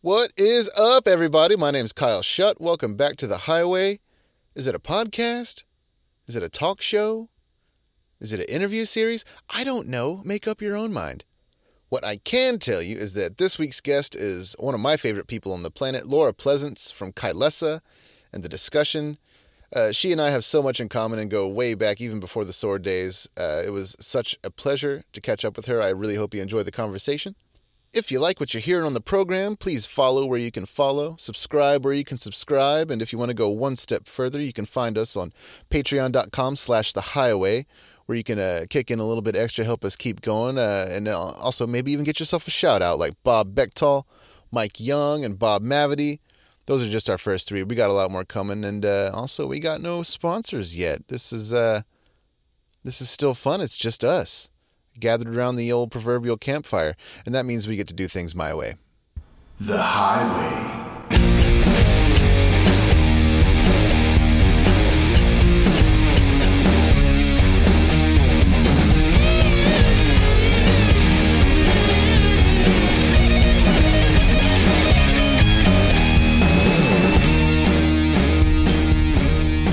What is up, everybody? My name is Kyle Shutt. Welcome back to The Highway. Is it a podcast? Is it a talk show? Is it an interview series? I don't know. Make up your own mind. What I can tell you is that this week's guest is one of my favorite people on the planet, Laura Pleasants from Kylesa and the discussion. Uh, she and I have so much in common and go way back, even before the sword days. Uh, it was such a pleasure to catch up with her. I really hope you enjoy the conversation. If you like what you're hearing on the program, please follow where you can follow, subscribe where you can subscribe, and if you want to go one step further, you can find us on patreon.com slash the highway, where you can uh, kick in a little bit extra, help us keep going, uh, and uh, also maybe even get yourself a shout out like Bob Bechtal, Mike Young, and Bob Mavity. Those are just our first three. We got a lot more coming, and uh, also we got no sponsors yet. This is uh, this is still fun. It's just us gathered around the old proverbial campfire, and that means we get to do things my way. The Highway.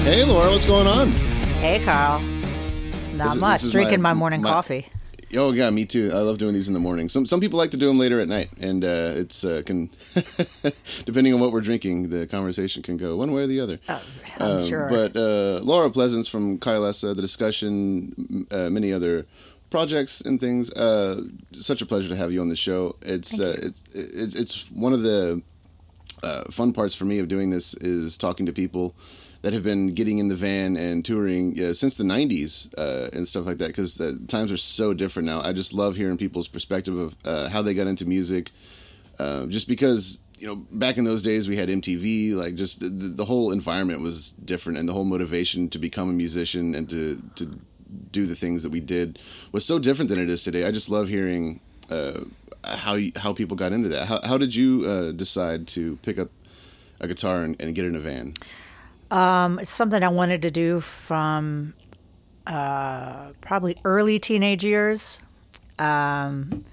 Hey, Laura, what's going on? Hey, Carl. Not This much. this Drinking my- my, morning my- coffee. Oh yeah, me too. I love doing these in the morning. Some some people like to do them later at night, and uh, it's uh, can depending on what we're drinking, the conversation can go one way or the other. Oh, I'm Um, sure. But uh, Laura Pleasants from Kylesa, the discussion, uh, many other projects and things. Uh, such a pleasure to have you on the show. It's uh, it's, it's it's one of the uh, fun parts for me of doing this is talking to people that have been getting in the van and touring uh, since the 90s uh, and stuff like that because uh, times are so different now. I just love hearing people's perspective of uh, how they got into music. Uh, just because you know back in those days we had MTV, like just the, the whole environment was different, and the whole motivation to become a musician and to to do the things that we did was so different than it is today. I just love hearing uh, how how people got into that. How how did you decide to pick up a guitar and, and get in a van? Um, it's something I wanted to do from uh, probably early teenage years. Um,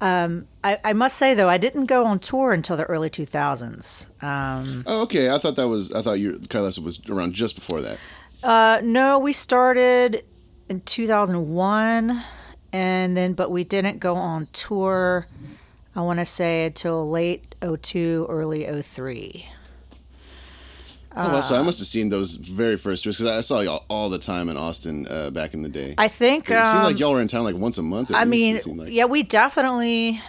um, I, I must say though, I didn't go on tour until the early 2000s. Um, Oh, okay. I thought that was I thought your Kylesa was around just before that. uh, no, we started in 2001, and then but we didn't go on tour. I want to say until late 02, early 03. Oh, well, so I must have seen those very first tours because I saw y'all all the time in Austin uh, back in the day. I think it seemed um, like y'all were in town like once a month. At I least, mean, like. yeah, we definitely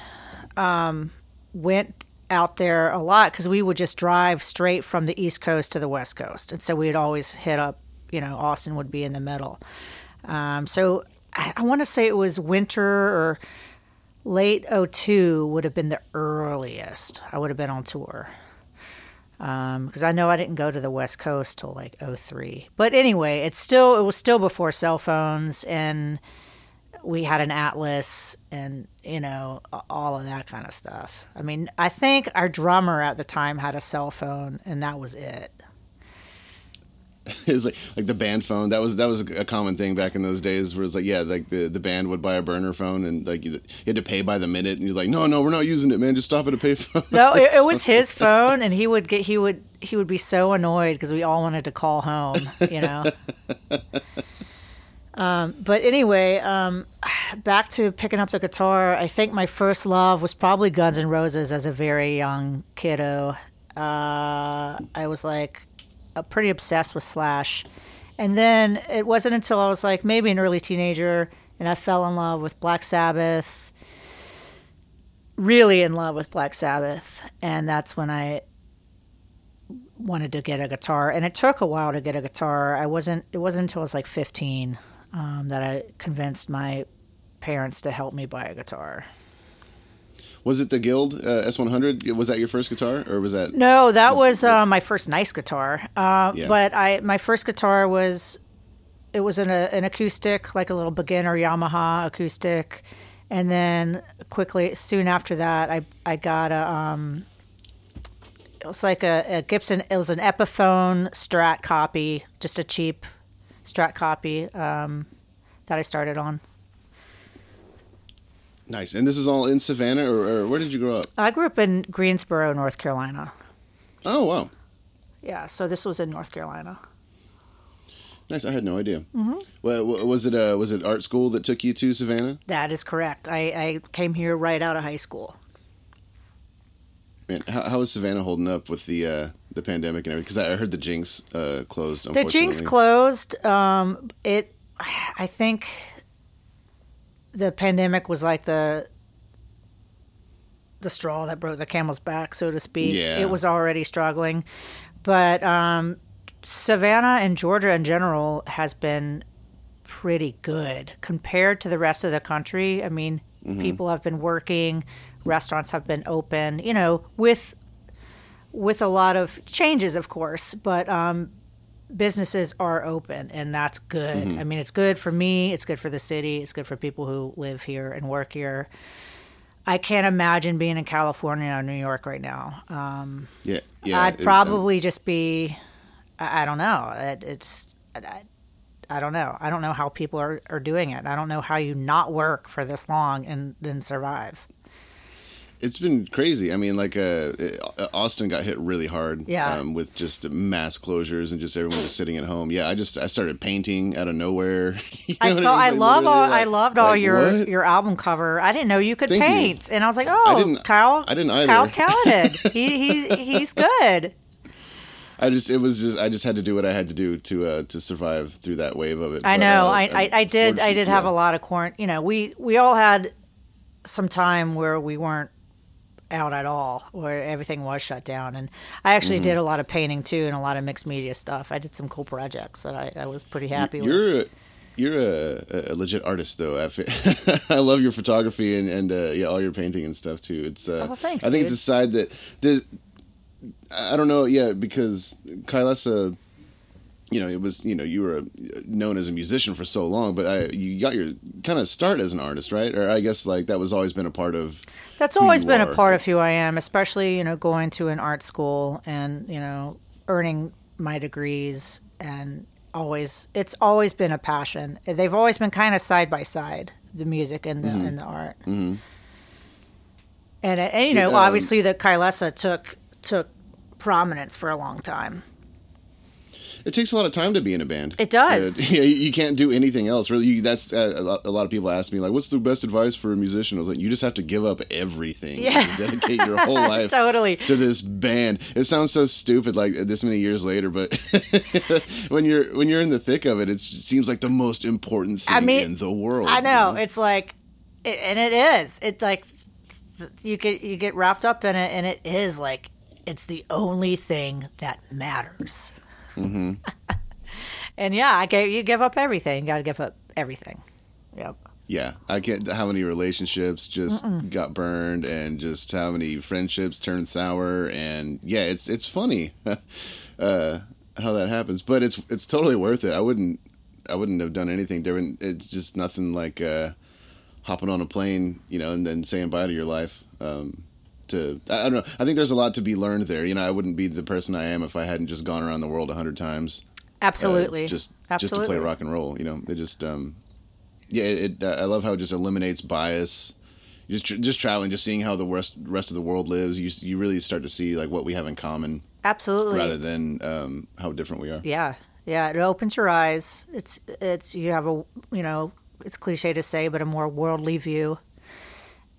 um, went out there a lot because we would just drive straight from the East Coast to the West Coast, and so we'd always hit up. You know, Austin would be in the middle. Um, so I, I want to say it was winter or late 02 would have been the earliest I would have been on tour. Um, because I know I didn't go to the West Coast till like 03. But anyway, it's still it was still before cell phones and we had an atlas and you know all of that kind of stuff i mean i think our drummer at the time had a cell phone and that was it it's like like the band phone. That was that was a common thing back in those days. Where it's like yeah, like the, the band would buy a burner phone and like you, you had to pay by the minute, and you're like, no, no, we're not using it, man. Just stop at a payphone. no it, it was his phone and he would get he would he would be so annoyed because we all wanted to call home you know um, but anyway um, back to picking up the guitar i think my first love was probably guns N' roses as a very young kiddo uh, i was like pretty obsessed with slash and then it wasn't until i was like maybe an early teenager and i fell in love with black sabbath really in love with Black Sabbath, and that's when I wanted to get a guitar. And it took a while to get a guitar. I wasn't. It wasn't until I was like 15 um, that I convinced my parents to help me buy a guitar. Was it the Guild uh, S100? Was that your first guitar, or was that? No, that was uh, my first nice guitar. Uh, Yeah. But I my first guitar was it was an, a, an acoustic, like a little beginner Yamaha acoustic, and then quickly soon after that, I I got a um, it was like a, a Gibson. It was an Epiphone Strat copy, just a cheap Strat copy um, that I started on. Nice. And this is all in Savannah, or, or where did you grow up? I grew up in Greensboro, North Carolina. Oh wow, Yeah, so this was in North Carolina. nice. I had no idea. Mm-hmm. Well, was it uh, was it art school that took you to Savannah? That is correct. I, I came here right out of high school. Man, how, how is Savannah holding up with the uh, the pandemic and everything? Because I heard the Jinx uh, closed. The Jinx closed. Um, it, I think, the pandemic was like the the straw that broke the camel's back, so to speak. Yeah. It was already struggling, but um, Savannah and Georgia in general has been pretty good compared to the rest of the country. I mean, people have been working, restaurants have been open. You know, with with a lot of changes, of course, but um, businesses are open, and that's good. I mean, it's good for me. It's good for the city. It's good for people who live here and work here. I can't imagine being in California or New York right now. Um, Yeah, yeah. I'd it- probably just be, I, I don't know. It, it's, I, I don't know. I don't know how people are, are doing it. I don't know how you not work for this long and then survive. It's been crazy. I mean, like uh, uh, Austin got hit really hard, Yeah. um, with just mass closures and just everyone was sitting at home. Yeah, I just I started painting out of nowhere. You I know what saw. mean? I Like, love all. literally, I loved all like, your what? your album cover. I didn't know you could Thank you. paint, and I was like, oh, didn't- Kyle. I didn't either. Kyle's talented. he he he's good. I just it was just I just had to do what I had to do to uh, to survive through that wave of it. I But, know. uh, I, I, I did. I did have yeah. a lot of quarant. You know, we we all had some time where we weren't out at all, where everything was shut down. And I actually Mm-hmm. did a lot of painting too, and a lot of mixed media stuff. I did some cool projects that I, I was pretty happy with. You're a, you're a, a legit artist, though. I, I love your photography and and uh, yeah, all your painting and stuff too. It's uh, Oh, thanks, I think dude. it's a side that the I don't know, yeah, because Kylesa, you know, it was you know you were known as a musician for so long, but I you got your kind of start as an artist, right? Or I guess like that was always been a part of. That's always been are. a part of who I am, especially you know going to an art school and you know earning my degrees and always it's always been a passion. They've always been kind of side by side, the music and the and the art. Mm-hmm. And, and you know, um, obviously, the Kylesa took took prominence for a long time. It takes a lot of time to be in a band. It does. Uh, yeah, you you can't do anything else. Really, you, that's uh, a, lot, of people ask me like, "What's the best advice for a musician?" I was like, "You just have to give up everything. Yeah. Dedicate your whole life Totally. to this band." It sounds so stupid, like this many years later, but when you're when you're in the thick of it, it seems like the most important thing I mean, in the world. I you know it's like, it, and it is. It's like you get you get wrapped up in it, and it is like it's the only thing that matters. Mm-hmm. and yeah, I gave you give up everything. You got to give up everything. Yep. Yeah, I can't. How many relationships just got burned, and just how many friendships turned sour, and yeah, it's it's funny uh, how that happens, but it's it's totally worth it. I wouldn't I wouldn't have done anything different. It's just nothing like uh, hopping on a plane, you know, and then saying bye to your life. Um, to I, don't know. I think there's a lot to be learned there. You know, I wouldn't be the person I am if I hadn't just gone around the world a hundred times uh, Absolutely. just Absolutely. just to play rock and roll. You know, it just um, yeah, it. uh, I love how it just eliminates bias. Just tr- just traveling, just seeing how the rest rest of the world lives. You you really start to see like what we have in common Absolutely. rather than um, how different we are. Yeah, yeah. It opens your eyes. It's it's you have a you know it's cliche to say, but a more worldly view,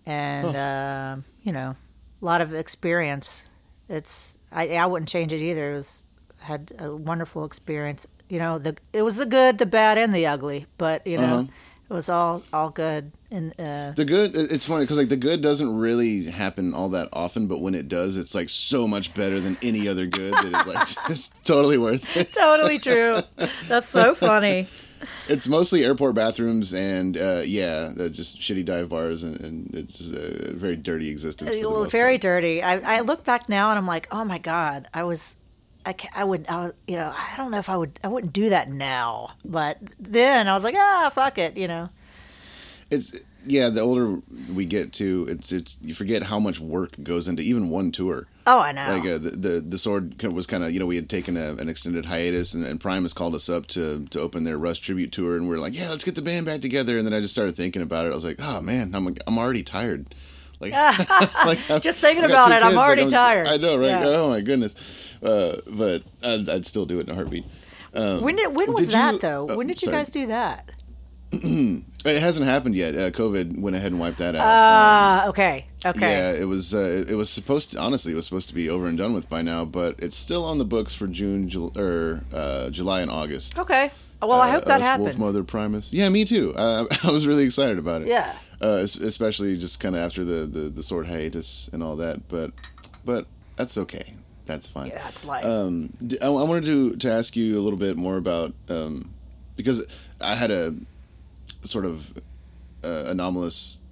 and uh, you know a lot of experience. It's I I wouldn't change it either. It was had a wonderful experience. You know the it was the good, the bad, and the ugly, but you know it was all all good. And uh, The good, it's funny because like the good doesn't really happen all that often, but when it does, it's like so much better than any other good that it like it's totally worth it. totally true. That's so funny. It's mostly airport bathrooms and uh, yeah, uh, just shitty dive bars and, and it's a very dirty existence. For the Well, very part. dirty. I, I look back now and I'm like, oh my god, I was, I, I would, I was, you know, I don't know if I would, I wouldn't do that now, but then I was like, ah, fuck it, you know. It's yeah. The older we get to, it's it's you forget how much work goes into even one tour. Oh, I know. Like uh, the, the the sword was kind of you know we had taken a, an extended hiatus and, and Primus called us up to to open their Rush tribute tour and we are like yeah let's get the band back together and then I just started thinking about it I was like oh man I'm I'm already tired like, like just thinking about it kids. I'm already like, I'm, tired I know right yeah. oh my goodness uh, but I'd, I'd, still do it in a heartbeat um, when did when was did that you, though uh, when did you sorry. guys do that it hasn't happened yet. Uh, COVID went ahead and wiped that out. Ah, uh, okay, okay. Yeah, it was. Uh, it was supposed to. Honestly, it was supposed to be over and done with by now, but it's still on the books for June, Ju- or uh, July and August. Okay. Well, I hope that happens. Wolf Mother Primus. Yeah, me too. Uh, I was really excited about it. Yeah. Uh, especially just kind of after the, the the sword hiatus and all that, but but that's okay. That's fine. Yeah, that's life. Um, I, I wanted to to ask you a little bit more about um, because I had a sort of uh, anomalous,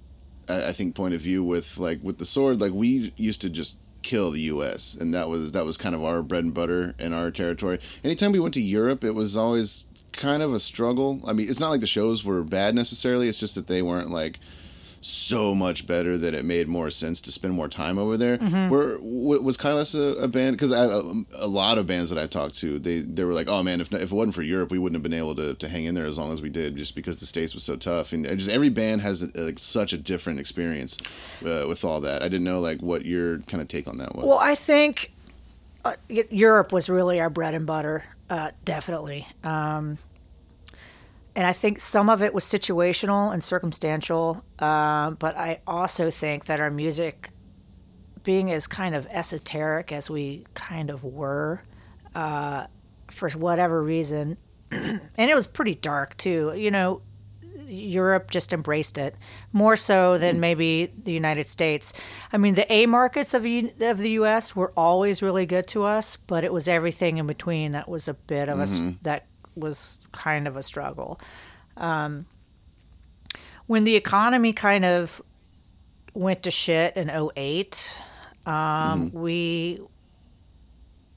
I, I think, point of view with like with the sword. Like we used to just kill the U.S. and that was that was kind of our bread and butter in our territory. Anytime we went to Europe, it was always kind of a struggle. I mean, it's not like the shows were bad necessarily. It's just that they weren't like so much better that it made more sense to spend more time over there. Mm-hmm. Where was Kylesa, a band? Because a, a, lot of bands that I talked to, they they were like, "Oh man, if if it wasn't for Europe, we wouldn't have been able to, to hang in there as long as we did, just because the states was so tough." And just every band has a, like such a different experience uh, with all that. I didn't know like what your kind of take on that was. Well, I think uh, Europe was really our bread and butter, uh, definitely. Um, and I think some of it was situational and circumstantial. Uh, but I also think that our music, being as kind of esoteric as we kind of were, uh, for whatever reason, and it was pretty dark too. You know, Europe just embraced it more so than hmm. maybe the United States. I mean, the A markets of of the U.S. were always really good to us, but it was everything in between that was a bit of mm-hmm. a that was kind of a struggle. Um, when the economy kind of went to shit in 08, um, mm-hmm. we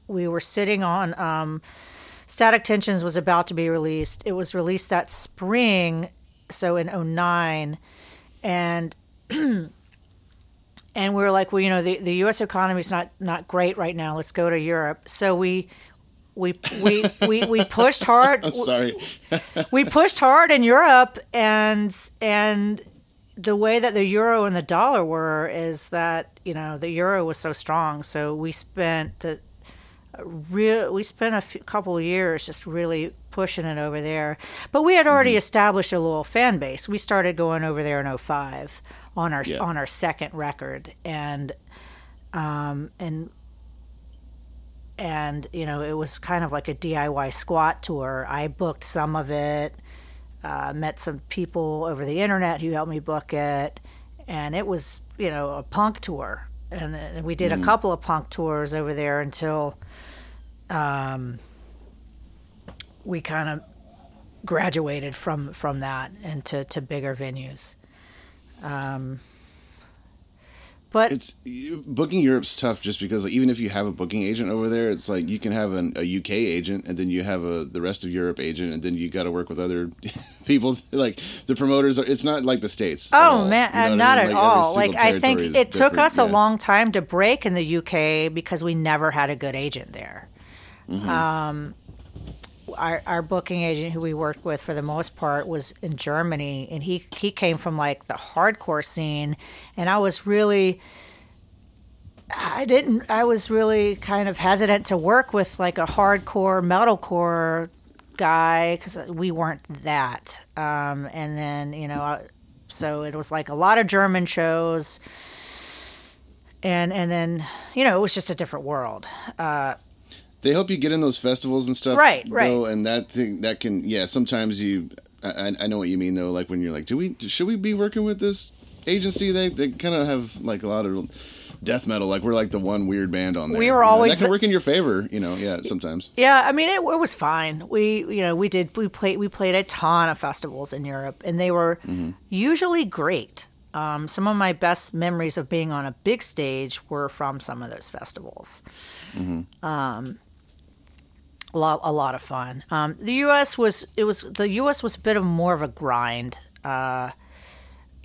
we were sitting on um, Static Tensions was about to be released. It was released that spring, so in 09, and and we were like, well, you know, the, the U.S. economy is not not great right now. Let's go to Europe. So we we we we, we pushed hard. I'm sorry. we pushed hard in Europe, and and the way that the euro and the dollar were is that you know the euro was so strong, so we spent the real we spent a few, couple of years just really pushing it over there. But we had already mm-hmm. established a little fan base. We started going over there in 05 on our yeah. on our second record, and um and and you know it was kind of like a DIY squat tour. I booked some of it, uh, met some people over the internet who helped me book it, and it was you know a punk tour, and, and we did mm. a couple of punk tours over there until um, we kind of graduated from from that into to bigger venues. Um, but it's booking Europe's tough just because like, even if you have a booking agent over there, it's like you can have an, a UK agent and then you have a the rest of Europe agent and then you got to work with other people. like the promoters are. It's not like the states. Oh man, you know not I mean? at like, all. Like I think it took us yeah. a long time to break in the UK because we never had a good agent there. Mm-hmm. Um, our, our booking agent who we worked with for the most part was in Germany and he he came from like the hardcore scene and I was really I didn't I was really kind of hesitant to work with like a hardcore metalcore guy cuz we weren't that. Um, and then you know so it was like a lot of German shows and and then you know it was just a different world. Uh, they help you get in those festivals and stuff, right? Right. And that thing that can, yeah. Sometimes you, I, I know what you mean though. Like when you're like, do we, should we be working with this agency? They, they kind of have like a lot of death metal. Like we're like the one weird band on there. We were always know, that can the, work in your favor, you know. Yeah, sometimes. Yeah, I mean it, it, was fine. We you know we did we played we played a ton of festivals in Europe, and they were mm-hmm. usually great. Um, some of my best memories of being on a big stage were from some of those festivals. Mm-hmm. Um, a lot, a lot of fun. Um, the U.S. was it was the U.S. was a bit of more of a grind. Uh,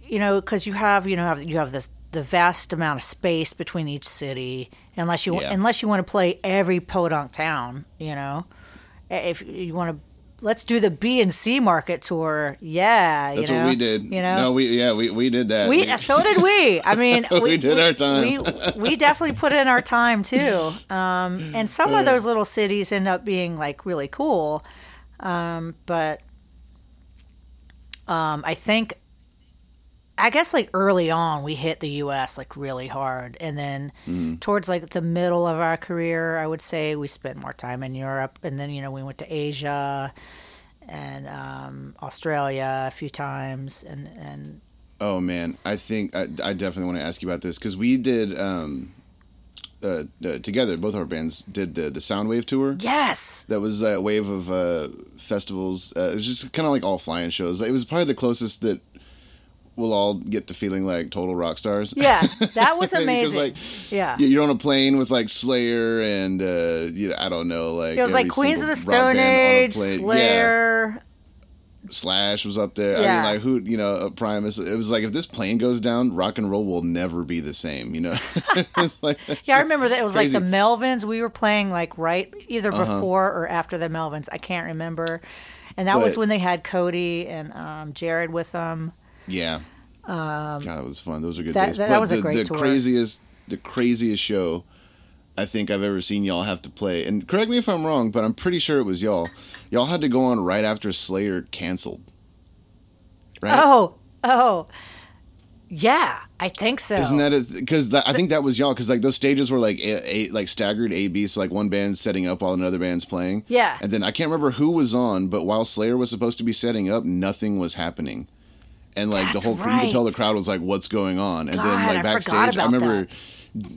you know, because you have you know have, you have this the vast amount of space between each city, unless you Yeah. unless you want to play every podunk town, you know, if you want to. Let's do the B and C market tour. Yeah, That's you know, what we did. You know, No, we yeah we, we did that. we so did we. I mean, We did our time. We we definitely put in our time too. Um, and some of those little cities end up being like really cool. Um, but um, I think I guess like early on we hit the U.S. like really hard, and then Mm-hmm. towards like the middle of our career, I would say we spent more time in Europe, and then you know we went to Asia and um, Australia a few times, and and Oh man, I think I, I definitely want to ask you about this because we did um, uh, uh, together. Both our bands did the the Soundwave tour. yes, That was a wave of uh, festivals. Uh, it was just kind of like all flying shows. It was probably the closest that we'll all get to feeling like total rock stars. Yeah, that was amazing. like, yeah. You're on a plane with like Slayer and uh, you know I don't know like It was like Queens of the Stone band on a Age. Slayer. Yeah, Slash was up there. I Yeah. mean like who you know uh, Primus. It was like if this plane goes down, rock and roll will never be the same. You know. Like- Yeah, I remember that it was crazy. Uh-huh. like the Melvins. We were playing like right either before or after the Melvins. I can't remember. And that was when they had Coady and um, Jared with them. Yeah. Um, God, that was fun. Those are good that- days. that- that was a the, great the tour. craziest, the craziest show I think I've ever seen y'all have to play. And correct me if I'm wrong, but I'm pretty sure it was y'all. Y'all had to go on right after Slayer canceled. Right? Oh, oh, yeah, I think so. Isn't that it? Because I think that was y'all. Because like those stages were like a, a, like staggered A B. So like one band's setting up while another band's playing. Yeah. And then I can't remember who was on, but while Slayer was supposed to be setting up, nothing was happening. And like That's the whole, you could tell the crowd was like, "What's going on?" And God, then like forgot backstage, I remember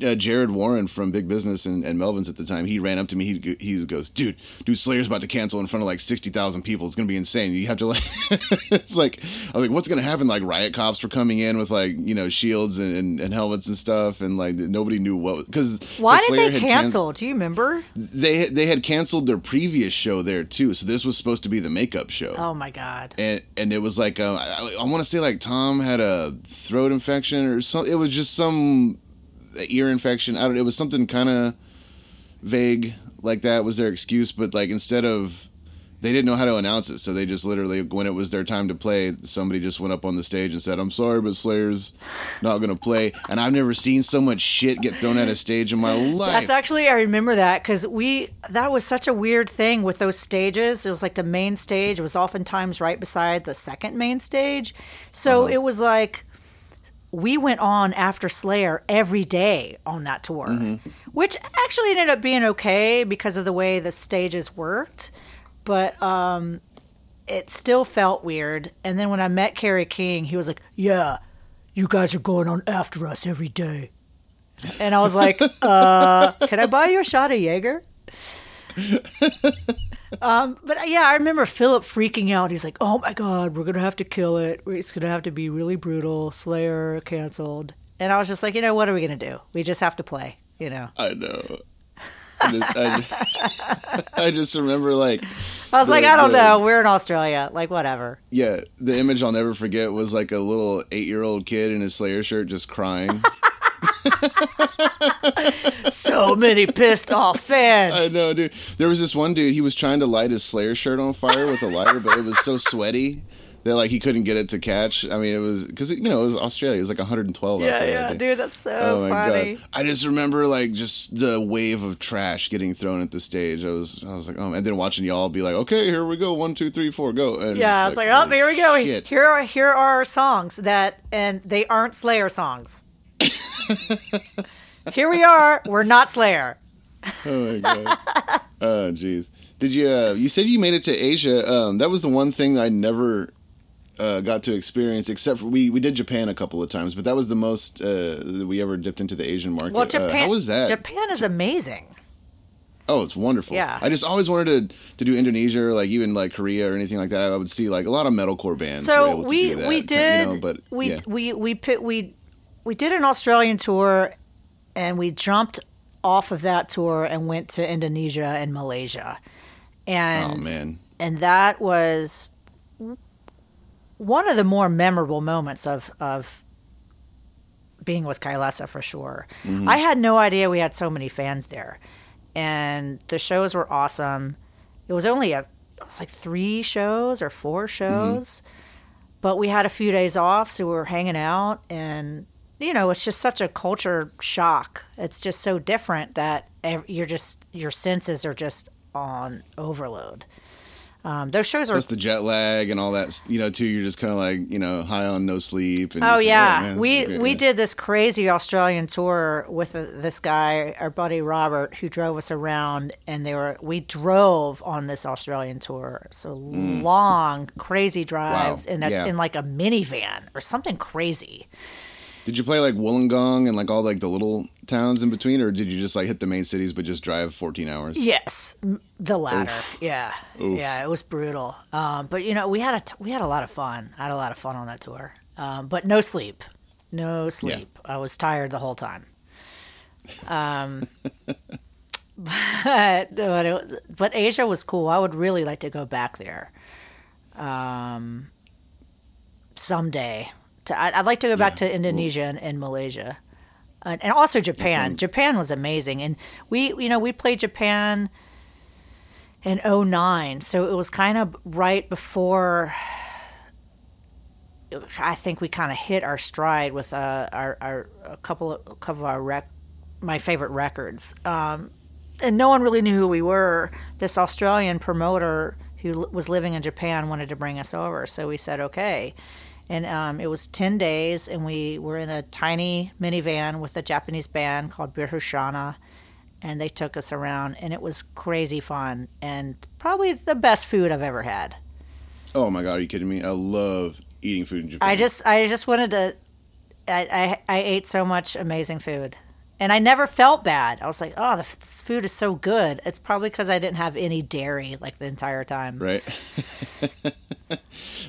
uh, Jared Warren from Big Business and, and Melvins at the time. He ran up to me. He he goes, "Dude, dude, Slayer's about to cancel in front of like sixty thousand people. It's gonna be insane. You have to like." it's like I was like, "What's gonna happen?" Like riot cops were coming in with like you know shields and, and, and helmets and stuff, and like nobody knew what because Why did they cancel? Do you remember? they they had canceled their previous show there too. So this was supposed to be the makeup show Oh my God. and and it was like uh, I, I want to say like Tom had a throat infection or something. It was just some ear infection. I don't. It was something kind of vague like that was their excuse. But like instead of they didn't know how to announce it, so they just literally when it was their time to play, somebody just went up on the stage and said, "I'm sorry, but Slayer's not gonna play." And I've never seen so much shit get thrown at a stage in my life. That's actually I remember that because we that was such a weird thing with those stages. It was like the main stage was oftentimes right beside the second main stage, so Uh-huh. it was like we went on after Slayer every day on that tour, Mm-hmm. which actually ended up being okay because of the way the stages worked, but um, it still felt weird. And then when I met Kerry King, he was like, "Yeah, you guys are going on after us every day." And I was like, uh, can I buy you a shot of Jaeger? um, but uh, yeah, I remember Philip freaking out. He's like, oh my God, we're going to have to kill it. It's going to have to be really brutal. Slayer canceled. And I was just like, you know, what are we going to do? We just have to play, you know? I know. I just, I just, I just remember like I was The- like, I don't the- know. We're in Australia. Like, whatever. Yeah, the image I'll never forget was like a little eight year old kid in his Slayer shirt just crying. So many pissed off fans. I know, dude. There was this one dude, he was trying to light his Slayer shirt on fire with a lighter, but it was so sweaty that like he couldn't get it to catch. I mean, it was because you know it was Australia. It was like 112 out there. yeah, dude, that's so Oh my funny. god! I just remember like just the wave of trash getting thrown at the stage. I was, I was like, oh, and then watching y'all be like, okay, here we go, one, two, three, four, go. And Yeah, I just was like, oh, oh, here we go. shit. Here are here are our songs that, and they aren't Slayer songs. here we are. We're not Slayer. Oh my god. oh jeez. Did you? Uh, you said you made it to Asia. Um, that was the one thing I never uh, got to experience, except for we we did Japan a couple of times, but that was the most uh, that we ever dipped into the Asian market. Well, Uh, Japan. how was that? Japan is amazing. oh, it's wonderful. Yeah. I just always wanted to to do Indonesia or like even like Korea or anything like that. I would see like a lot of metalcore bands. So we do that, we you did know, but we yeah. we we pit we we did an Australian tour, and we jumped off of that tour and went to Indonesia and Malaysia, and Oh, man. and that was one of the more memorable moments of of being with Kylesa for sure. Mm-hmm. I had no idea we had so many fans there, and the shows were awesome. It was only a it was like three shows or four mm-hmm. shows, but we had a few days off, so we were hanging out, and you know it's just such a culture shock. It's just so different that you're just your senses are just on overload. Um, those shows are Plus the jet lag and all that, you know, too. You're just kind of like, you know, high on no sleep. And Oh just like, yeah, man, we we yeah. did this crazy Australian tour with uh this guy, our buddy Robert, who drove us around, and they were we drove on this Australian tour, so long, crazy drives in a, Mm. yeah. in like a minivan or something crazy. Did you play like Wollongong and like all like the little towns in between, or did you just like hit the main cities but just drive 14 hours? Yes, the latter. Yeah, yeah, it was brutal. Um, but you know, we had a t- we had a lot of fun. I had a lot of fun on that tour, um, but no sleep, no sleep. I was tired the whole time. Um, but but, it, but Asia was cool. I would really like to go back there. Um, someday. To, I'd, I'd like to go back to Indonesia and, and Malaysia and, and also Japan. sounds- Japan was amazing, and we, you know, we played Japan in 09, so it was kind of right before. I think we kind of hit our stride with uh, our, our a couple of a couple of our rec, my favorite records, um, and no one really knew who we were. This Australian promoter who was living in Japan wanted to bring us over, so we said okay. And um, it was 10 days, and we were in a tiny minivan with a Japanese band called Birushanah, and they took us around, and it was crazy fun, and probably the best food I've ever had. Oh my god, are you kidding me? I love eating food in Japan. I just, I just wanted to, I, I, I ate so much amazing food, and I never felt bad. I was like, oh, this food is so good. It's probably because I didn't have any dairy like the entire time. right?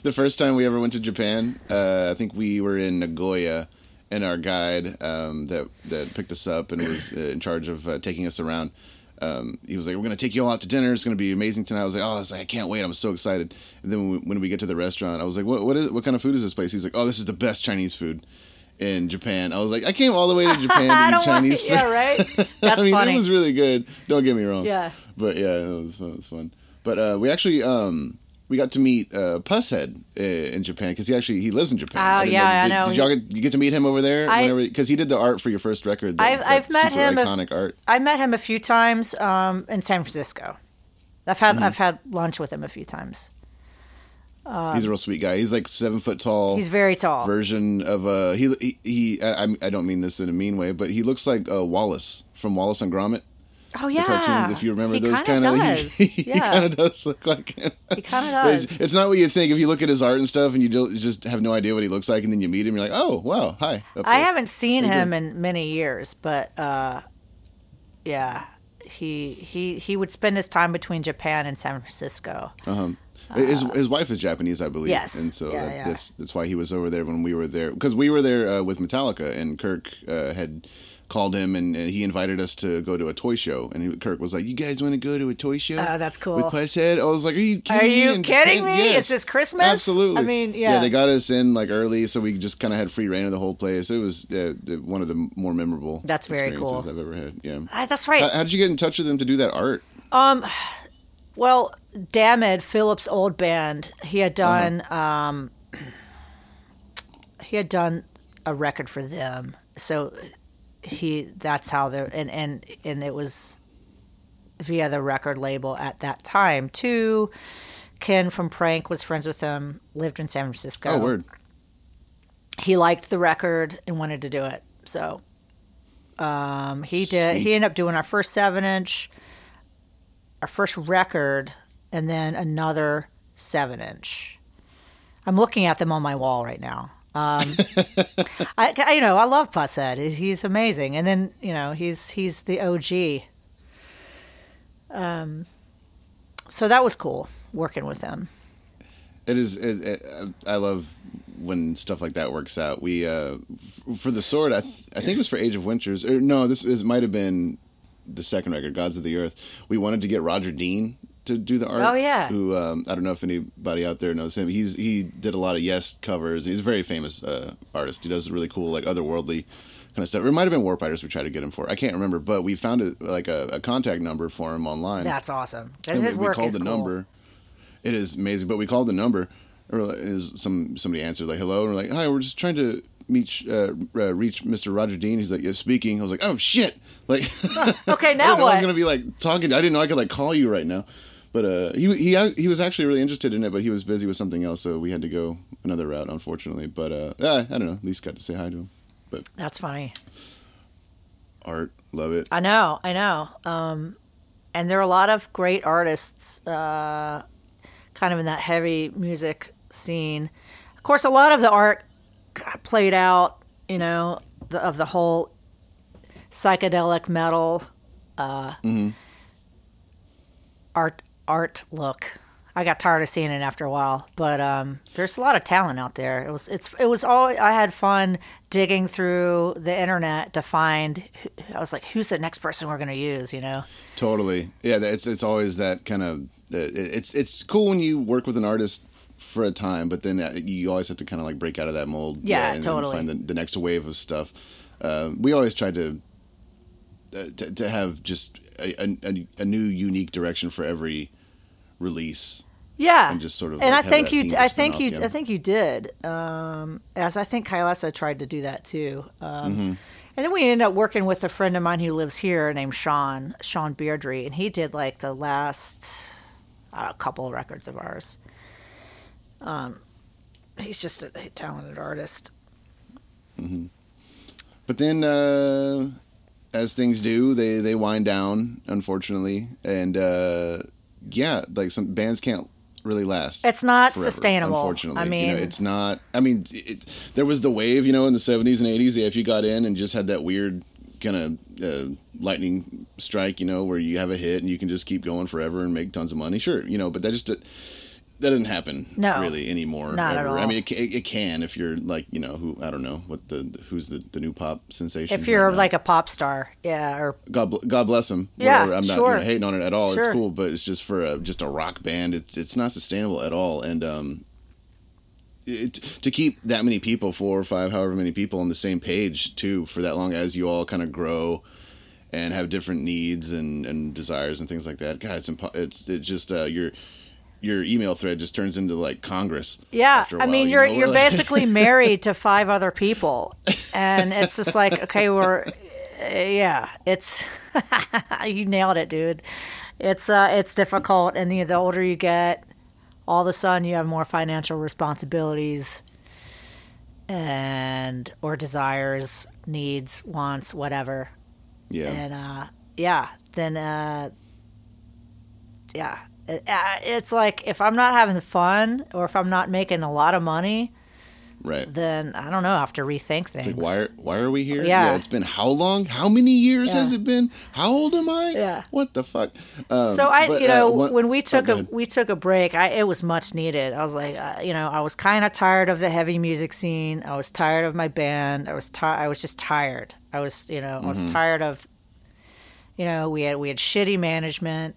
the first time we ever went to Japan, uh, I think we were in Nagoya, and our guide um, that that picked us up and was uh, in charge of uh, taking us around. Um, he was like, "We're gonna take you all out to dinner. It's gonna be amazing tonight." I was like, "Oh, I was like, I can't wait! I'm so excited." And then when we, when we get to the restaurant, I was like, "What what is what kind of food is this place?" He's like, "Oh, this is the best Chinese food." In Japan, I was like, I came all the way to Japan I to eat Chinese food. yeah, right. That's I mean, funny. it was really good. Don't get me wrong. Yeah. But yeah, it was fun. It was fun. But uh, we actually um, we got to meet uh, Pushead uh, in Japan because he actually he lives in Japan. Oh, yeah, I Did, know. Did y'all get, you get to meet him over there? I- because he did the art for your first record. That, I've- that I've met him a- Iconic art. I met him a few times um, in San Francisco. I've had I've had lunch with him a few times. He's a real sweet guy. He's like seven foot tall. Um, He's very tall. version of uh he he, he I, I'm- don't mean this in a mean way, but he looks like uh, Wallace from Wallace and Gromit. oh yeah, cartoons, if you remember he those kind he, he yeah, kind of does look like him. he kind of does. It's, it's not what you think. If you look at his art and stuff, and you just have no idea what he looks like, and then you meet him, you're like, "Oh, wow, hi." I there. haven't seen him in many years, but uh, yeah, he he he would spend his time between Japan and San Francisco. His his wife is Japanese, I believe. Uh, Yes. and so Yeah, that, yeah. that's that's why he was over there when we were there because we were there uh, with Metallica, and Kirk uh, had called him and, and he invited us to go to a toy show, and he, Kirk was like, "You guys want to go to a toy show?" Oh, that's cool. With Pushead, I was like, "Are you kidding Are me?" you In kidding Japan? me? Yes. Is this Christmas? Absolutely. I mean, Yeah, yeah. they got us in like early, so we just kind of had free reign of the whole place. It was uh, one of the more memorable. That's very experiences cool. I've ever had. Yeah. Ah, that's right. How, how did you get in touch with them to do that art? Um, Well, Damad, Philip's old band, he had done um, he had done a record for them. So he that's how they're and and and it was via the record label at that time too. Ken from Prank was friends with him, lived in San Francisco. Oh, word. He liked the record and wanted to do it. So um, he did. He ended up doing our first seven inch, our first record, and then another seven inch. I'm looking at them on my wall right now. Um, I, I- you know, I love Pushead. He's amazing, and then you know, he's he's the OG. Um, so that was cool working with him. It is. It, it, I love when stuff like that works out. We uh, f- for the sword. I th- I think it was for Age of Winters. Or no, this is might have been the second record, Gods of the Earth. We wanted to get Roger Dean to do the art. Oh, yeah. Who um, I don't know if anybody out there knows him. He's he did a lot of Yes covers. He's a very famous uh, artist. He does really cool like otherworldly kind of stuff. It might have been Warp Riders we tried to get him for. I can't remember, but we found it like a, a contact number for him online. That's awesome. And his we, we called is the cool. number. It is amazing, but we called the number. Or is some somebody answered like hello, and we're like hi, we're just trying to meet uh, uh, reach Mr. Roger Dean. He's like yeah, speaking. I was like oh shit, like Okay, now didn't know I was gonna be like talking. I didn't know I could like call you right now. But uh, he he he was actually really interested in it, but he was busy with something else, so we had to go another route, unfortunately. But uh, yeah, I don't know. At least got to say hi to him. But That's funny. art, love it. I know, I know. Um, and there are a lot of great artists, uh, kind of in that heavy music scene. Of course, a lot of the art got played out, you know, the, of the whole psychedelic metal uh, art art look. I got tired of seeing it after a while, but um, there's a lot of talent out there. It was it's it was all I had fun digging through the internet to find. I was like, who's the next person we're going to use? You know? Totally. Yeah, it's it's always that kind of. Uh, it's it's cool when you work with an artist for a time, but then uh, you always have to kind of like break out of that mold. Yeah, and, totally. And find the, the next wave of stuff. Uh, we always tried to, uh, to to have just a, a, a new unique direction for every release. Yeah, And just sort of, and like, I think you, I think you. I think you did. Um, as I think Kylesa tried to do that too. Um, Mm-hmm. And then we ended up working with a friend of mine who lives here named Sean Sean Beaudry, and he did like the last uh, couple of records of ours. Um, he's just a talented artist. Mm-hmm. But then, uh, as things do, they they wind down, unfortunately, and uh, yeah, like some bands can't really last. It's not forever, sustainable. Unfortunately, I you know, mean- it's not. I mean, it, there was the wave, you know, in the seventies and eighties. If you got in and just had that weird kind of uh, lightning strike, you know, where you have a hit and you can just keep going forever and make tons of money, sure, you know, but that just. That doesn't happen No. really anymore. Not at ever. I mean, it, it, it can if you're like you know who I don't know what the who's the, the new pop sensation. If you're like a pop star, yeah, or God, God bless him. Yeah, Whatever. I'm not sure. you know, hating on it at all. Sure. It's cool, but it's just for a, just a rock band. It's it's not sustainable at all. And um, it, to keep that many people, four or five, however many people on the same page too, for that long as you all kind of grow and have different needs and, and desires and things like that. God, it's impo- it's it's just uh, your your email thread just turns into like Congress. Yeah, after a I while, mean, you you're know? you're like- basically married to five other people, and it's just like, okay, we're, uh, yeah, it's you nailed it, dude. It's uh, it's difficult, and the the older you get, all of a sudden you have more financial responsibilities, and or desires, needs, wants, whatever, yeah. and uh, yeah, then uh, yeah, it's like if I'm not having fun or if I'm not making a lot of money, right. then I don't know. I have to rethink things. Like why are why are we here? Yeah. it's been how long? How many years Yeah. has it been? How old am I? Yeah. What the fuck? Um, so I, but, you uh, know, one- when we oh, took go a we took a break, I it was much needed. I was like, uh, you know, I was kind of tired of the heavy music scene. I was tired of my band. I was tired. I was just tired. I was, you know, I was Mm-hmm. tired of, you know, we had we had shitty management.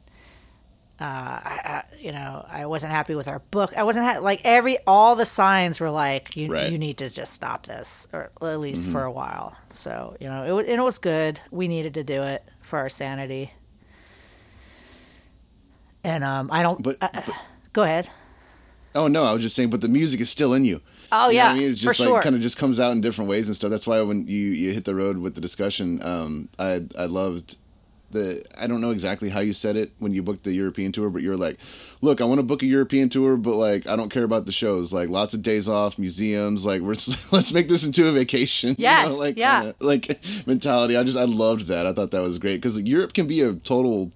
Uh, I, I, you know, I wasn't happy with our book. I wasn't ha- like every all the signs were like, you Right. you need to just stop this, or at least Mm-hmm. for a while. So you know, it was it was good. We needed to do it for our sanity. And um, I don't. But- I- I- go ahead. Oh no, I was just saying, but the music is still in you. Oh, You yeah, I mean, it's just like sure. kind of just comes out in different ways and stuff. That's why when you you hit the road with the discussion, um, I I loved the. I don't know exactly how you said it when you booked the European tour, but you're like, look, I want to book a European tour, but like I don't care about the shows. Like lots of days off, museums. Like we're let's make this into a vacation. you know, like yeah. kinda, like mentality. I just I loved that. I thought that was great because Europe can be a total.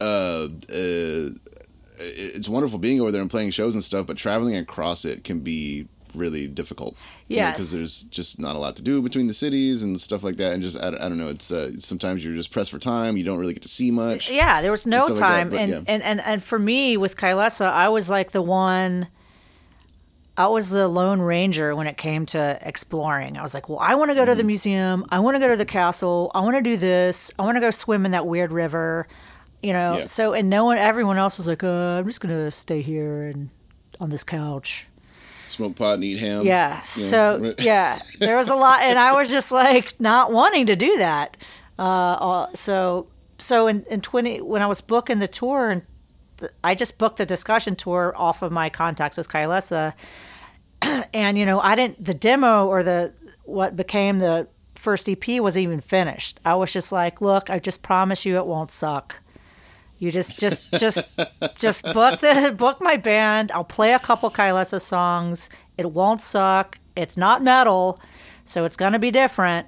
Uh, uh, it's wonderful being over there and playing shows and stuff, but traveling across it can be really difficult. Yeah, because there's just not a lot to do between the cities and stuff like that, and just I, I don't know. It's uh, sometimes you're just pressed for time. You don't really get to see much. Yeah, there was no stuff like that, time, but and, yeah. and and and for me with Kylesa, I was like the one. I was the lone ranger when it came to exploring. I was like, well, I want to go to the Mm-hmm. museum. I want to go to the castle. I want to do this. I want to go swim in that weird river. You know, Yeah. so and no one, everyone else was like, uh, "I'm just gonna stay here and on this couch." Smoke pot and eat ham. Yeah. So yeah, there was a lot, and I was just like not wanting to do that. Uh, uh, so so in, in twenty when I was booking the tour, and I just booked the discussion tour off of my contacts with Kylesa, and you know I didn't the demo or the what became the first EP wasn't even finished. I was just like, look, I just promise you it won't suck. You just just just just book the book my band. I'll play a couple Kylesa songs. It won't suck. It's not metal, so it's gonna be different.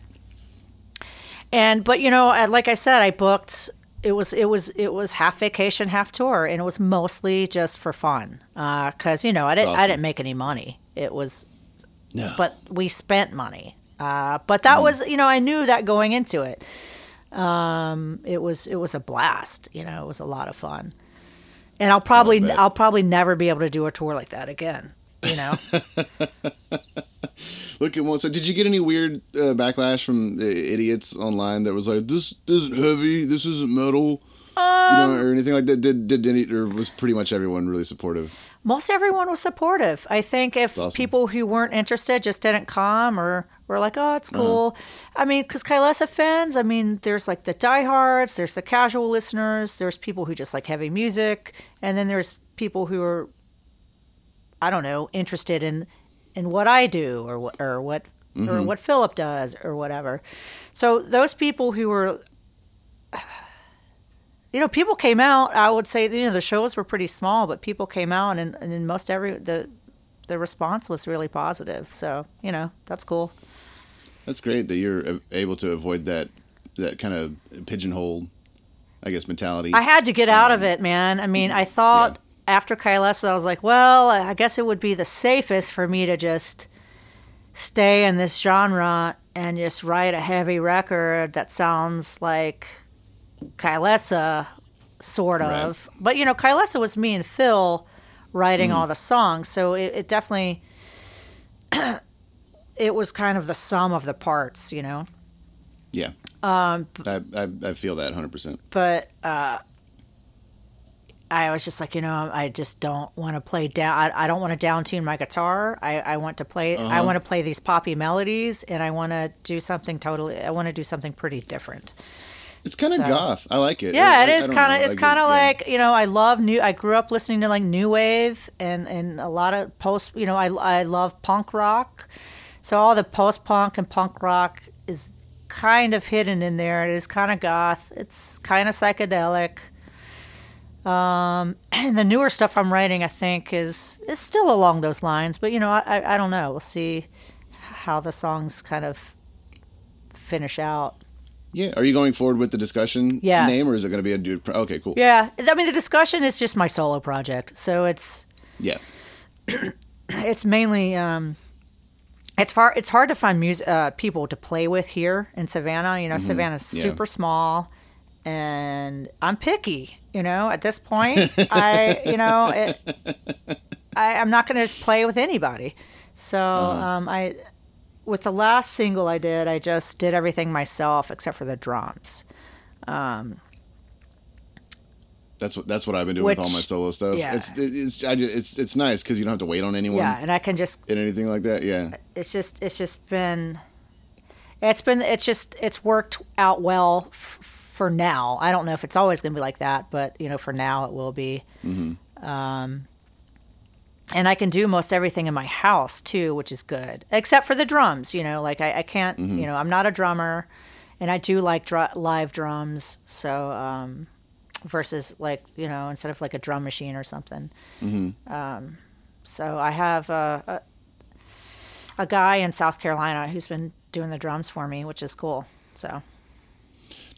And but you know, like I said, I booked. It was it was it was half vacation, half tour, and it was mostly just for fun. Because you know, I didn't I didn't make any money. It was No. but we spent money. Uh, but that was, you know, I knew that going into it. Um, it was, it was a blast. You know, it was a lot of fun. And I'll probably. I'll probably never be able to do a tour like that again. You know, Look at one. So, did you get any weird uh, backlash from uh, idiots online that was like, "This isn't heavy. This isn't metal," you Um, know, or anything like that? Did did any or was pretty much everyone really supportive? most everyone was supportive. I think if awesome. people who weren't interested just didn't come or were like, oh, it's cool. I mean, because Kylesa fans, I mean, there's like the diehards, there's the casual listeners, there's people who just like heavy music, and then there's people who are, I don't know, interested in in what I do or what or what or what Phillip does or whatever. So those people who were you know, people came out. I would say, you know, the shows were pretty small, but people came out, and, and in most every the the response was really positive. So you know, that's cool. That's great that you're able to avoid that that kind of pigeonhole, I guess, mentality. I had to get out of um, it, man. I mean, I thought after Kylesa, I was like, well, I guess it would be the safest for me to just stay in this genre and just write a heavy record that sounds like Kylesa, sort of. But you know, Kylesa was me and Phil writing all the songs, so it, it definitely it was kind of the sum of the parts, you know. yeah. Um, I, I I feel that 100. percent but uh, I was just like, you know, I just don't want to play down. I, I don't want to down tune my guitar. I, I want to play. I want to play these poppy melodies, and I want to do something totally. I want to do something pretty different. It's kind of goth. I like it. Yeah, I- it I kind of. It's kind of yeah. like you know, I love new. I grew up listening to like new wave and and a lot of post. You know, I I love punk rock. So all the post punk and punk rock is kind of hidden in there. It is kind of goth. It's kind of psychedelic. Um, and the newer stuff I'm writing, I think, is is still along those lines. But you know, I I, I don't know. We'll see how the songs kind of finish out. Yeah. Are you going forward with the discussion Yeah. name, or is it going to be a dude? Pro- okay, cool. Yeah, I mean, the discussion is just my solo project, so it's Yeah. it's mainly um, it's far it's hard to find music uh, people to play with here in Savannah. You know, Savannah's Yeah. super small, and I'm picky. You know, at this point, I you know it, I, I'm not going to just play with anybody. So um, I with the last single I did, I just did everything myself except for the drums. That's what that's what I've been doing with all my solo stuff. yeah. It's it's I just, it's it's nice because you don't have to wait on anyone Yeah, and I can just and anything like that. Yeah. it's just it's just been it's been it's just it's worked out well f- for now i don't know if it's always going to be like that but you know for now it will be um, and i can do most everything in my house too which is good except for the drums you know like i, I can't you know i'm not a drummer and i do like dr- live drums so um, versus like you know instead of like a drum machine or something. Um, so i have a, a a guy in South Carolina who's been doing the drums for me, which is cool. So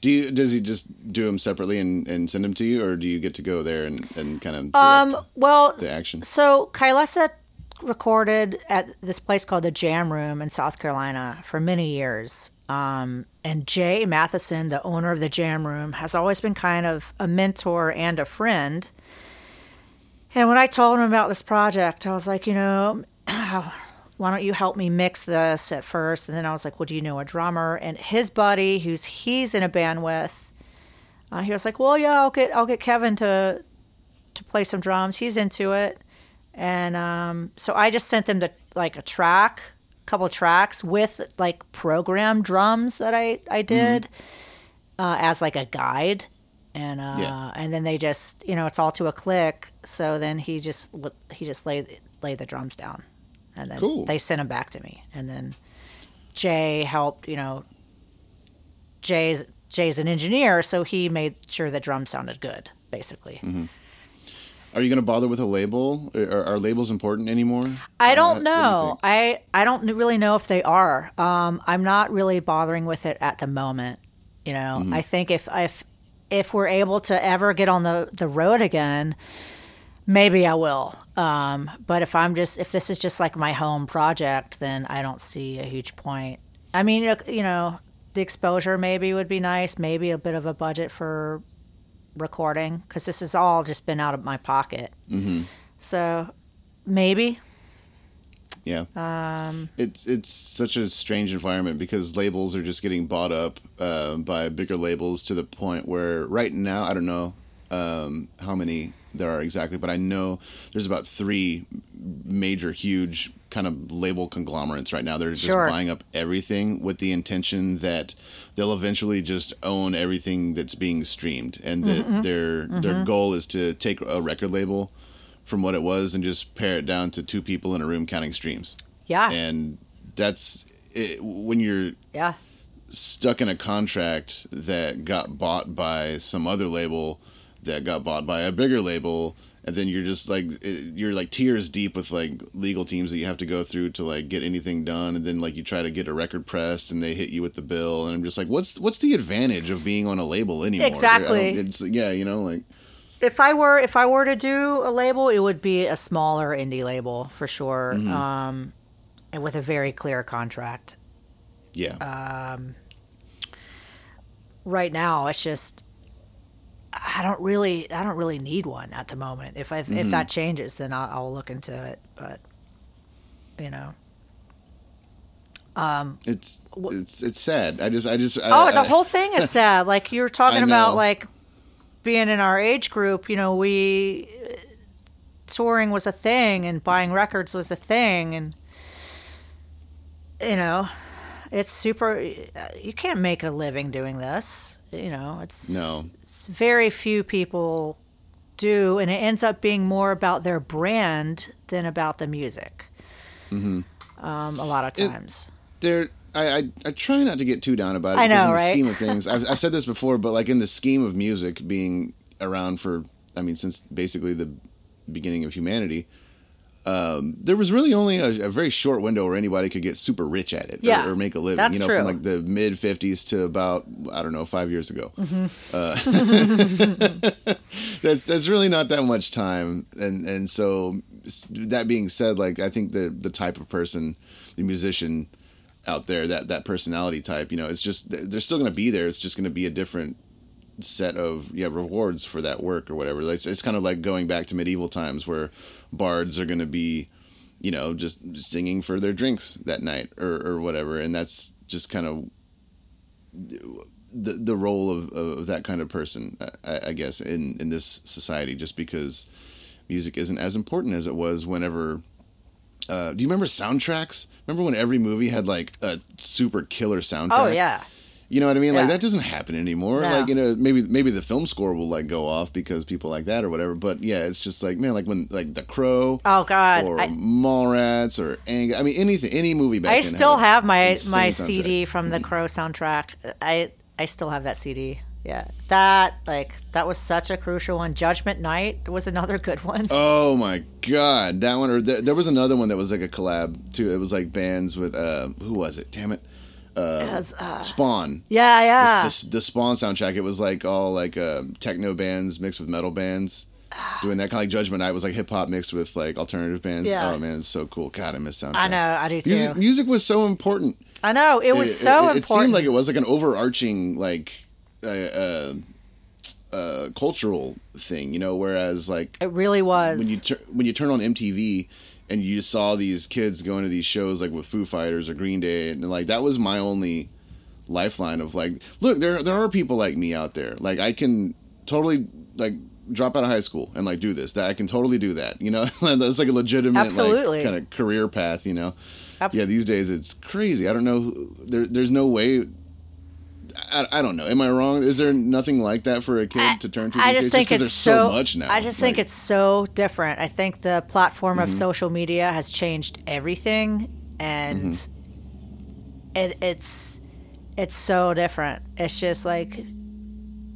Do you does he just do them separately and, and send them to you, or do you get to go there and, and kind of Um, well, the action? so Kylesa recorded at this place called the Jam Room in South Carolina for many years. Um, and Jay Matheson, the owner of the Jam Room, has always been kind of a mentor and a friend. And when I told him about this project, I was like, you know, why don't you help me mix this at first? And then I was like, well, do you know a drummer? And his buddy, who's he's in a band with, Uh, he was like, "Well, yeah, I'll get I'll get Kevin to to play some drums. He's into it." And um, so I just sent them to like a track, a couple of tracks with like programmed drums that I I did uh, as like a guide. And uh, Yeah. and then they just you know it's all to a click. So then he just he just laid laid the drums down, and then Cool. they sent them back to me. And then Jay helped you know Jay's Jay's an engineer, so he made sure the drum sounded good, basically. Mm-hmm. Are you going to bother with a label? Are, are labels important anymore? I don't know. think? I I don't really know if they are. Um, I'm not really bothering with it at the moment. You know, Mm-hmm. I think if if if we're able to ever get on the the road again, maybe I will. Um, but if I'm just if this is just like my home project, then I don't see a huge point. I mean, you know- the exposure maybe would be nice. Maybe a bit of a budget for recording because this has all just been out of my pocket. Mm-hmm. So maybe. Yeah. Um, it's it's such a strange environment because labels are just getting bought up uh, by bigger labels to the point where right now I don't know um, how many there are exactly, but I know there's about three major, huge kind of label conglomerates right now. They're just Sure. buying up everything with the intention that they'll eventually just own everything that's being streamed, and that mm-hmm. their their mm-hmm. goal is to take a record label from what it was and just pare it down to two people in a room counting streams. Yeah. And that's it, when you're yeah. stuck in a contract that got bought by some other label that got bought by a bigger label and then you're just like you're like tiers deep with like legal teams that you have to go through to like get anything done and then like you try to get a record pressed and they hit you with the bill and I'm just like what's what's the advantage of being on a label anymore Exactly. it's yeah you know like if I were if I were to do a label, it would be a smaller indie label for sure, Mm-hmm. um, and with a very clear contract. yeah Uh, Right now, it's just I don't really I don't really need one at the moment. If I Mm-hmm. if that changes, then I'll, I'll look into it. But you know, it's it's it's sad I just I just oh, I, the I- whole thing is sad. Like you were talking about, like being in our age group. You know, we touring was a thing, and buying records was a thing, and you know, it's super. You can't make a living doing this. You know, it's no very few people do, and it ends up being more about their brand than about the music. Um, a lot of It- times. there I, I I try not to get too down about it. I because know, in the right? scheme of things, I've, I've said this before, but like in the scheme of music being around for, I mean, since basically the beginning of humanity, um, there was really only a, a very short window where anybody could get super rich at it Yeah, or, or make a living. that's you know, true. from like the mid '50s to about I don't know five years ago. Mm-hmm. Uh, that's that's really not that much time, and and so that being said, like I think the the type of person, the musician out there, that that personality type, you know, it's just they're still going to be there. It's just going to be a different set of yeah rewards for that work or whatever. It's, it's kind of like going back to medieval times where bards are going to be, you know, just singing for their drinks that night or or whatever, and that's just kind of the the role of, of that kind of person, I, I guess, in in this society, just because music isn't as important as it was whenever. Uh, do you remember soundtracks? Remember when every movie had like a super killer soundtrack? Oh yeah. You know what I mean? Like that doesn't happen anymore. No. Like you know, maybe maybe the film score will like go off because people like that or whatever. But yeah, it's just like man, like when like The Crow. Oh God. Or I- Mallrats, or Ang- I mean anything, any movie back I still have my my soundtrack. CD from the Crow soundtrack. I I still have that CD. Yeah, that like that was such a crucial one. Judgment Night was another good one. Oh my god, that one! Or there, there was another one that was like a collab too. It was like bands with uh, who was it? Damn it, It was, uh, Spawn. yeah, yeah. The, the, the Spawn soundtrack. It was like all like uh, techno bands mixed with metal bands. Doing that kind of like Judgment Night was like hip hop mixed with like alternative bands. Yeah. Oh man, it's so cool. God, I miss soundtracks. I know, I do too. Music, music was so important. I know it was so it, it seemed like it was like an overarching like uh, uh, uh, cultural thing, you know. Whereas like it really was. when you tur- when you turn on MTV and you saw these kids going to these shows like with Foo Fighters or Green Day, and like that was my only lifeline of like, look, there there are people like me out there. Like I can totally like drop out of high school and like do this. That I can totally do that. You know, that's like a legitimate Absolutely. like kind of career path. You know, Abs- yeah. These days it's crazy. I don't know. who- There there's no way. I, I don't know. Am I wrong? Is there nothing like that for a kid to turn to? I just think 'cause it's there's so, much now. I just think Like, it's so different. I think the platform Mm-hmm. of social media has changed everything, and Mm-hmm. it, it's it's so different. It's just like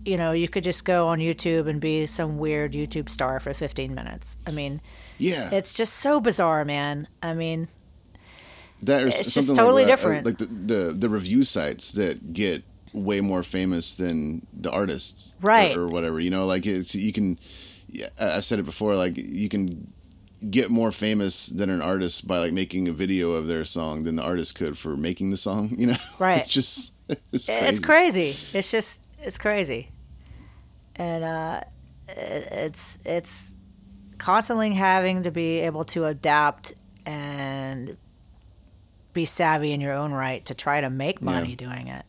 you know, you could just go on YouTube and be some weird YouTube star for 15 minutes. I mean, yeah. it's just so bizarre, man. I mean, That or It's just totally like different. uh, Like the, the the review sites that get way more famous than the artists, Right. or, whatever. You know, like it's you can. I've said it before. Like you can get more famous than an artist by like making a video of their song than the artist could for making the song. You know, Right. it's just it's crazy. it's crazy. It's just it's crazy, and uh, it's it's constantly having to be able to adapt and be savvy in your own right to try to make money Yeah. doing it.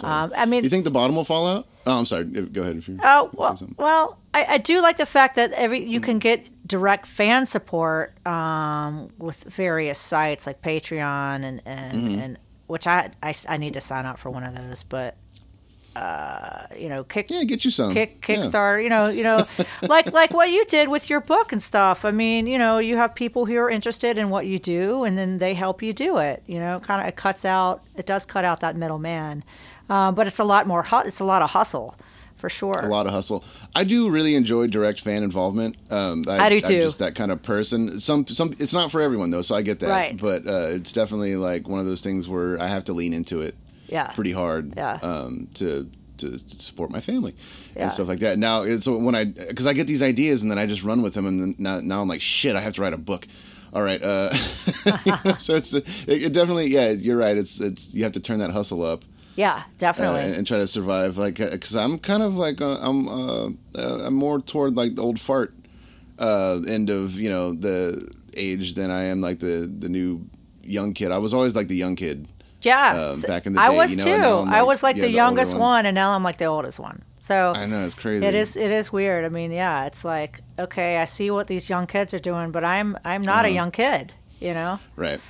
Um, I mean, You think the bottom will fall out? Oh, I'm sorry. Go ahead. If you Oh well, well, I, I do like the fact that every you can get direct fan support um, with various sites like Patreon and and, Mm-hmm. and which I need to sign up for one of those, but uh, you know, kick yeah, get you some. kick Yeah. Kickstarter, you know, you know, like like what you did with your book and stuff. I mean, you know, you have people who are interested in what you do, and then they help you do it. You know, kind of it cuts out, it does cut out that middleman, uh, but it's a lot more. hu- It's a lot of hustle, for sure. a lot of hustle. I do really enjoy direct fan involvement. Um, I, I do I'm too. just that kind of person. Some some it's not for everyone though, so I get that. Right. But uh, it's definitely like one of those things where I have to lean into it Yeah. pretty hard Yeah. um, to, to to support my family Yeah. and stuff like that. Now, it's, so when I because I get these ideas and then I just run with them, and then now, now I'm like, shit, I have to write a book. All right, uh, so it's it, it definitely yeah, you're right. It's it's you have to turn that hustle up Yeah, uh, definitely. and, and try to survive. Like, because I'm kind of like uh, I'm uh, uh, I'm more toward like the old fart uh, end of you know the age than I am like the the new young kid. I was always like the young kid. yeah, um, back in the I day, was you know, too. I'm I like, was like yeah, the, the youngest one. one. and now I'm like the oldest one. So I know it's crazy. it is it is weird. I mean, yeah, it's like okay, I see what these young kids are doing, but I'm I'm not a Uh-huh. young kid. You know, right.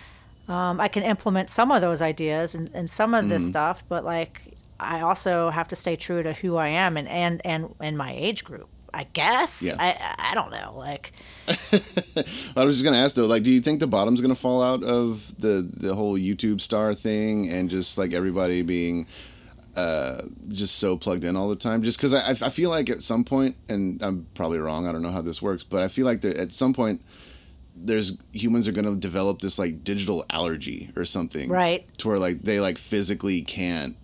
Um, I can implement some of those ideas and, and some of this stuff, but like I also have to stay true to who I am and and and, and my age group. I guess Yeah. I I don't know. Like I was just gonna ask though, like, do you think the bottom's gonna fall out of the the whole YouTube star thing and just like everybody being uh, just so plugged in all the time? Just because I, I feel like at some point, and I'm probably wrong, I don't know how this works, but I feel like that at some point there's humans are gonna develop this like digital allergy or something, Right. To where like they like physically can't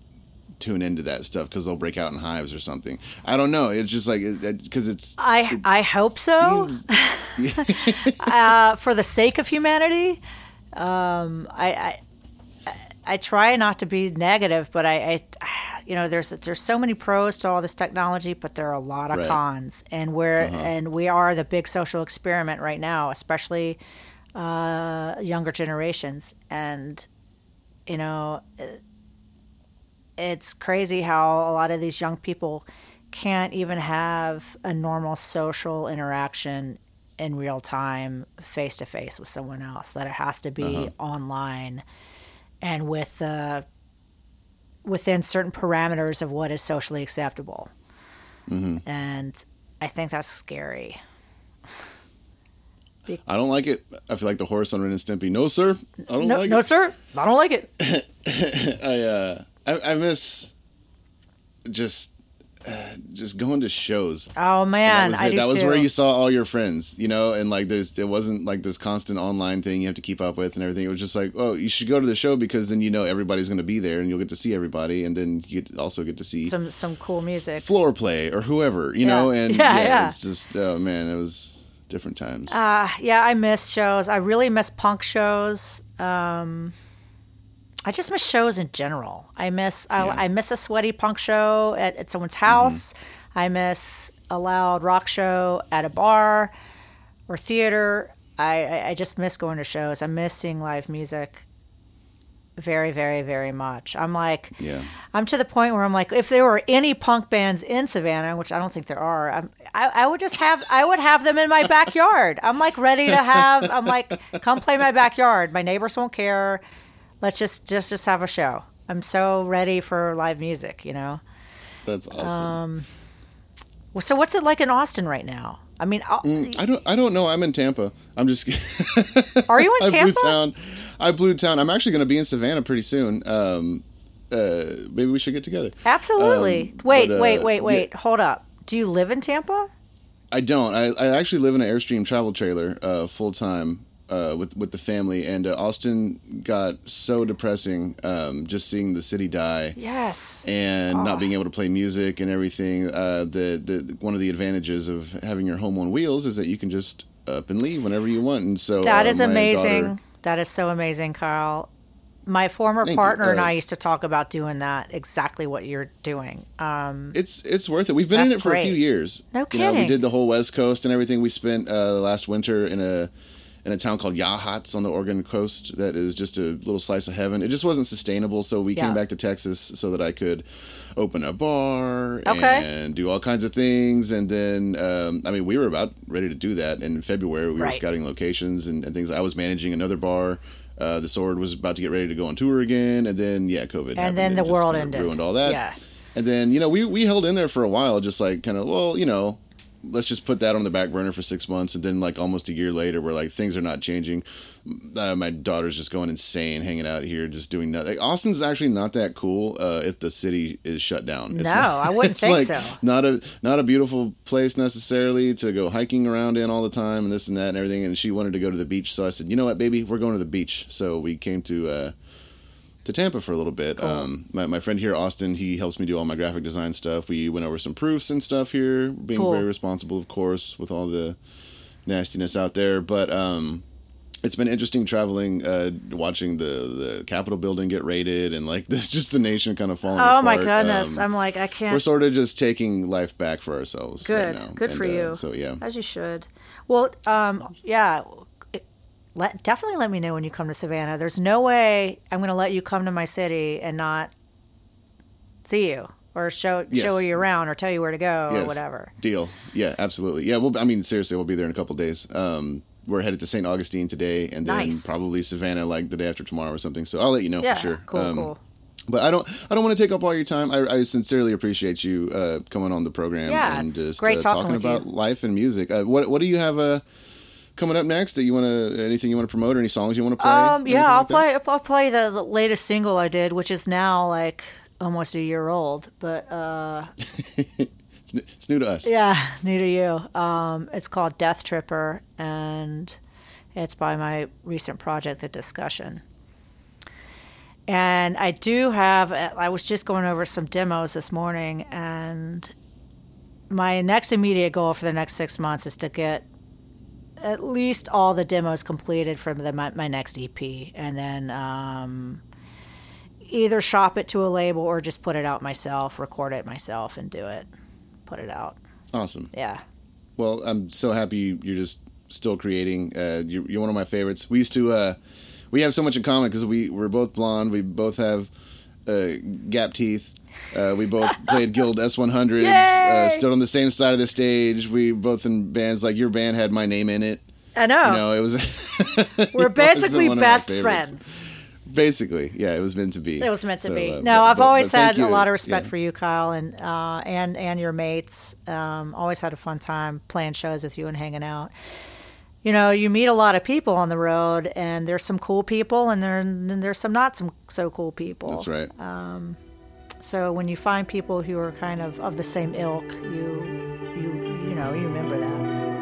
tune into that stuff because they'll break out in hives or something. I don't know. It's just like because it's I it I hope so. seems- uh, for the sake of humanity. Um, I, I I try not to be negative, but I, I you know there's there's so many pros to all this technology, but there are a lot of Right. Uh-huh. cons, and we're and we are the big social experiment right now, especially uh, younger generations, and you know it's crazy how a lot of these young people can't even have a normal social interaction in real time face to face with someone else that it has to be online and with uh, within certain parameters of what is socially acceptable and i think that's scary I don't like it. I feel like the horse on Ren and Stimpy. No, sir. I don't no, like no it. No, sir i don't like it I, uh, I I miss just uh, just going to shows. oh And man that was That was where you saw all your friends, you know, and like there's it wasn't like this constant online thing you have to keep up with and everything. It was just like, oh, you should go to the show because then you know everybody's going to be there and you'll get to see everybody, and then you get, also get to see some some cool music floor play or whoever, you Yeah. know, and Yeah, yeah, yeah. it's just oh man, it was different times. Uh, yeah, I miss shows. I really miss punk shows. Um, I just miss shows in general. I miss I, Yeah. I miss a sweaty punk show at, at someone's house. Mm-hmm. I miss a loud rock show at a bar or theater. I, I, I just miss going to shows. I miss seeing live music very, very, very much. I'm like, Yeah. I'm to the point where I'm like, if there were any punk bands in Savannah, which I don't think there are, I'm, I, I would just have, I would have them in my backyard. I'm like ready to have, I'm like, come play my backyard. My neighbors won't care. Let's just, just, just have a show. I'm so ready for live music, you know. That's awesome. Um, So what's it like in Austin right now? I mean, I'll- I don't. I don't know. I'm in Tampa. I'm just. are you in I blew Tampa? town. I blew town. I'm actually going to be in Savannah pretty soon. Um, uh, maybe we should get together. Absolutely. Um, wait, but, uh, wait, wait, yeah. wait. Hold up. Do you live in Tampa? I don't. I, I actually live in an Airstream travel trailer uh, full time uh, with with the family, and uh, Austin got so depressing um, just seeing the city die. Yes. and not being able to play music and everything. Uh, the, the one of the advantages of having your home on wheels is that you can just up and leave whenever you want. And so That uh, is amazing. daughter- That is so amazing, Kyle. My former Thank you. partner and Uh, I used to talk about doing that exactly what you're doing. Um, it's it's worth it. We've been in it for a few years. No You know, we did the whole West Coast and everything. We spent uh, last winter in a in a town called Yachats on the Oregon coast. That is just a little slice of heaven. It just wasn't sustainable, so we Yeah. came back to Texas so that I could open a bar Okay. and do all kinds of things. And then, um, I mean, we were about ready to do that in February. We were scouting locations and, and things. I was managing another bar. Uh, the Sword was about to get ready to go on tour again, and then yeah, COVID. happened And then the world ended. Ruined all that. Yeah. And then, you know, we, we held in there for a while, just like kind of, well, you know, let's just put that on the back burner for six months. And then, like, almost a year later, we're like, things are not changing. Uh, my daughter's just going insane, hanging out here, just doing nothing. Like, Austin's actually not that cool uh, if the city is shut down. It's No, not- I wouldn't it's think like so. Not a not a beautiful place necessarily to go hiking around in all the time and this and that and everything. And she wanted to go to the beach, so I said, you know what, baby, we're going to the beach. So we came to. Uh, to Tampa for a little bit. Um, my, my friend here, Austin, he helps me do all my graphic design stuff. We went over some proofs and stuff here, being Cool. very responsible, of course, with all the nastiness out there. But um, it's been interesting traveling, uh, watching the the Capitol building get raided, and like this, just the nation kind of falling. oh my goodness. Um, I'm like, I can't. we're sort of just taking life back for ourselves. Good. right. Good for uh, you. so yeah, As you should. Well, um, yeah. Let, definitely let me know when you come to Savannah. There's no way I'm going to let you come to my city and not see you or show Yes. show you around or tell you where to go or whatever. Deal. Yeah, absolutely. Yeah, well, I mean, seriously, we'll be there in a couple days. Um, we're headed to St. Augustine today, and then Nice. probably Savannah like the day after tomorrow or something. So I'll let you know Yeah, for sure. cool, Um, cool. But I don't. I don't want to take up all your time. I, I sincerely appreciate you uh, coming on the program Yeah, and just great uh, talking talking about you. life and music. Uh, what What do you have uh, coming up next? That you want to anything you want to promote or any songs you want to play? Um, yeah, I'll like that? play. I'll play the, the latest single I did, which is now like almost a year old. But uh, It's, n- it's new to us. yeah, new to you. Um, it's called Death Tripper, and it's by my recent project, The Discussion. And I do have. I was just going over some demos this morning, and my next immediate goal for the next six months is to get at least all the demos completed from the, my, my next EP, and then um, either shop it to a label or just put it out myself, record it myself, and do it, put it out. Awesome. Yeah. Well, I'm so happy you're just still creating. Uh, you're, you're one of my favorites. We used to, uh, we have so much in common because we we're both blonde. We both have uh, gap teeth. Uh, we both played Guild S100s. Uh, stood on the same side of the stage. We both in bands like your band had my name in it. I know. You know, it was. We're you've always been basically best friends. Basically, yeah, it was meant to be. It was meant to So, be. uh, no, but- I've but- always but had a lot of respect Yeah. for you, Kyle, and uh, and and your mates. Um, always had a fun time playing shows with you and hanging out. You know, you meet a lot of people on the road, and there's some cool people, and there and there's some not some so cool people. That's right. So when you find people who are kind of of the same ilk, you you you know you remember that.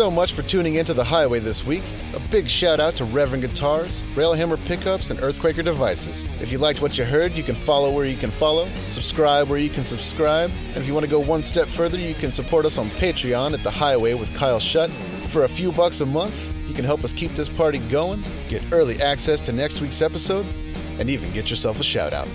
So much for tuning into The Highway this week. A big shout out to Reverend Guitars, Railhammer Pickups, and Earthquaker Devices. If you liked what you heard, you can follow where you can follow, subscribe where you can subscribe, and if you want to go one step further, you can support us on Patreon at The Highway with Kyle Shutt. For a few bucks a month, you can help us keep this party going, get early access to next week's episode, and even get yourself a shout out.